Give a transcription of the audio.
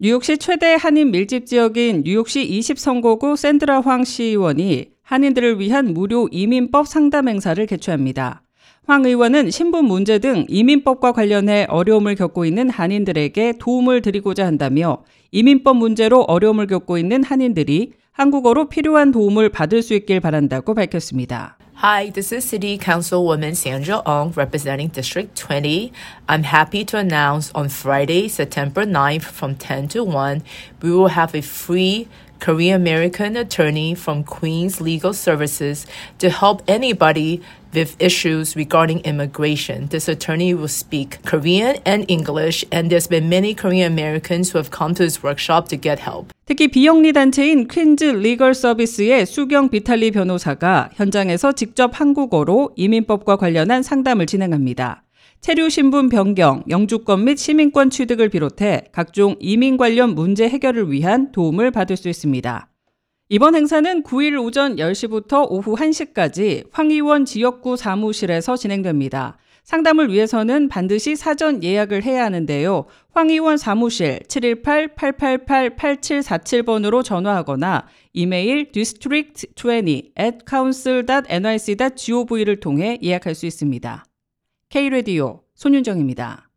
뉴욕시 최대 한인 밀집 지역인 뉴욕시 20선거구 샌드라 황 시의원이 한인들을 위한 무료 이민법 상담 행사를 개최합니다. 황 의원은 신분 문제 등 이민법과 관련해 어려움을 겪고 있는 한인들에게 도움을 드리고자 한다며 이민법 문제로 어려움을 겪고 있는 한인들이 한국어로 필요한 도움을 받을 수 있길 바란다고 밝혔습니다. Hi, this is City Councilwoman Sandra Ong representing District 20. I'm happy to announce on Friday, September 9th from 10 to 1, we will have a free Korean American attorney from Queens Legal Services to help anybody with issues regarding immigration. This attorney will speak Korean and English, and there's been many Korean Americans who have come to this workshop to get help. 특히 비영리 단체인 퀸즈 리걸 서비스의 수경 비탈리 변호사가 현장에서 직접 한국어로 이민법과 관련한 상담을 진행합니다. 체류 신분 변경, 영주권 및 시민권 취득을 비롯해 각종 이민 관련 문제 해결을 위한 도움을 받을 수 있습니다. 이번 행사는 9일 오전 10시부터 오후 1시까지 황 의원 지역구 사무실에서 진행됩니다. 상담을 위해서는 반드시 사전 예약을 해야 하는데요. 황 의원 사무실 718-888-8747번으로 전화하거나 이메일 district20 at council.nyc.gov를 통해 예약할 수 있습니다. K-Radio 손윤정입니다.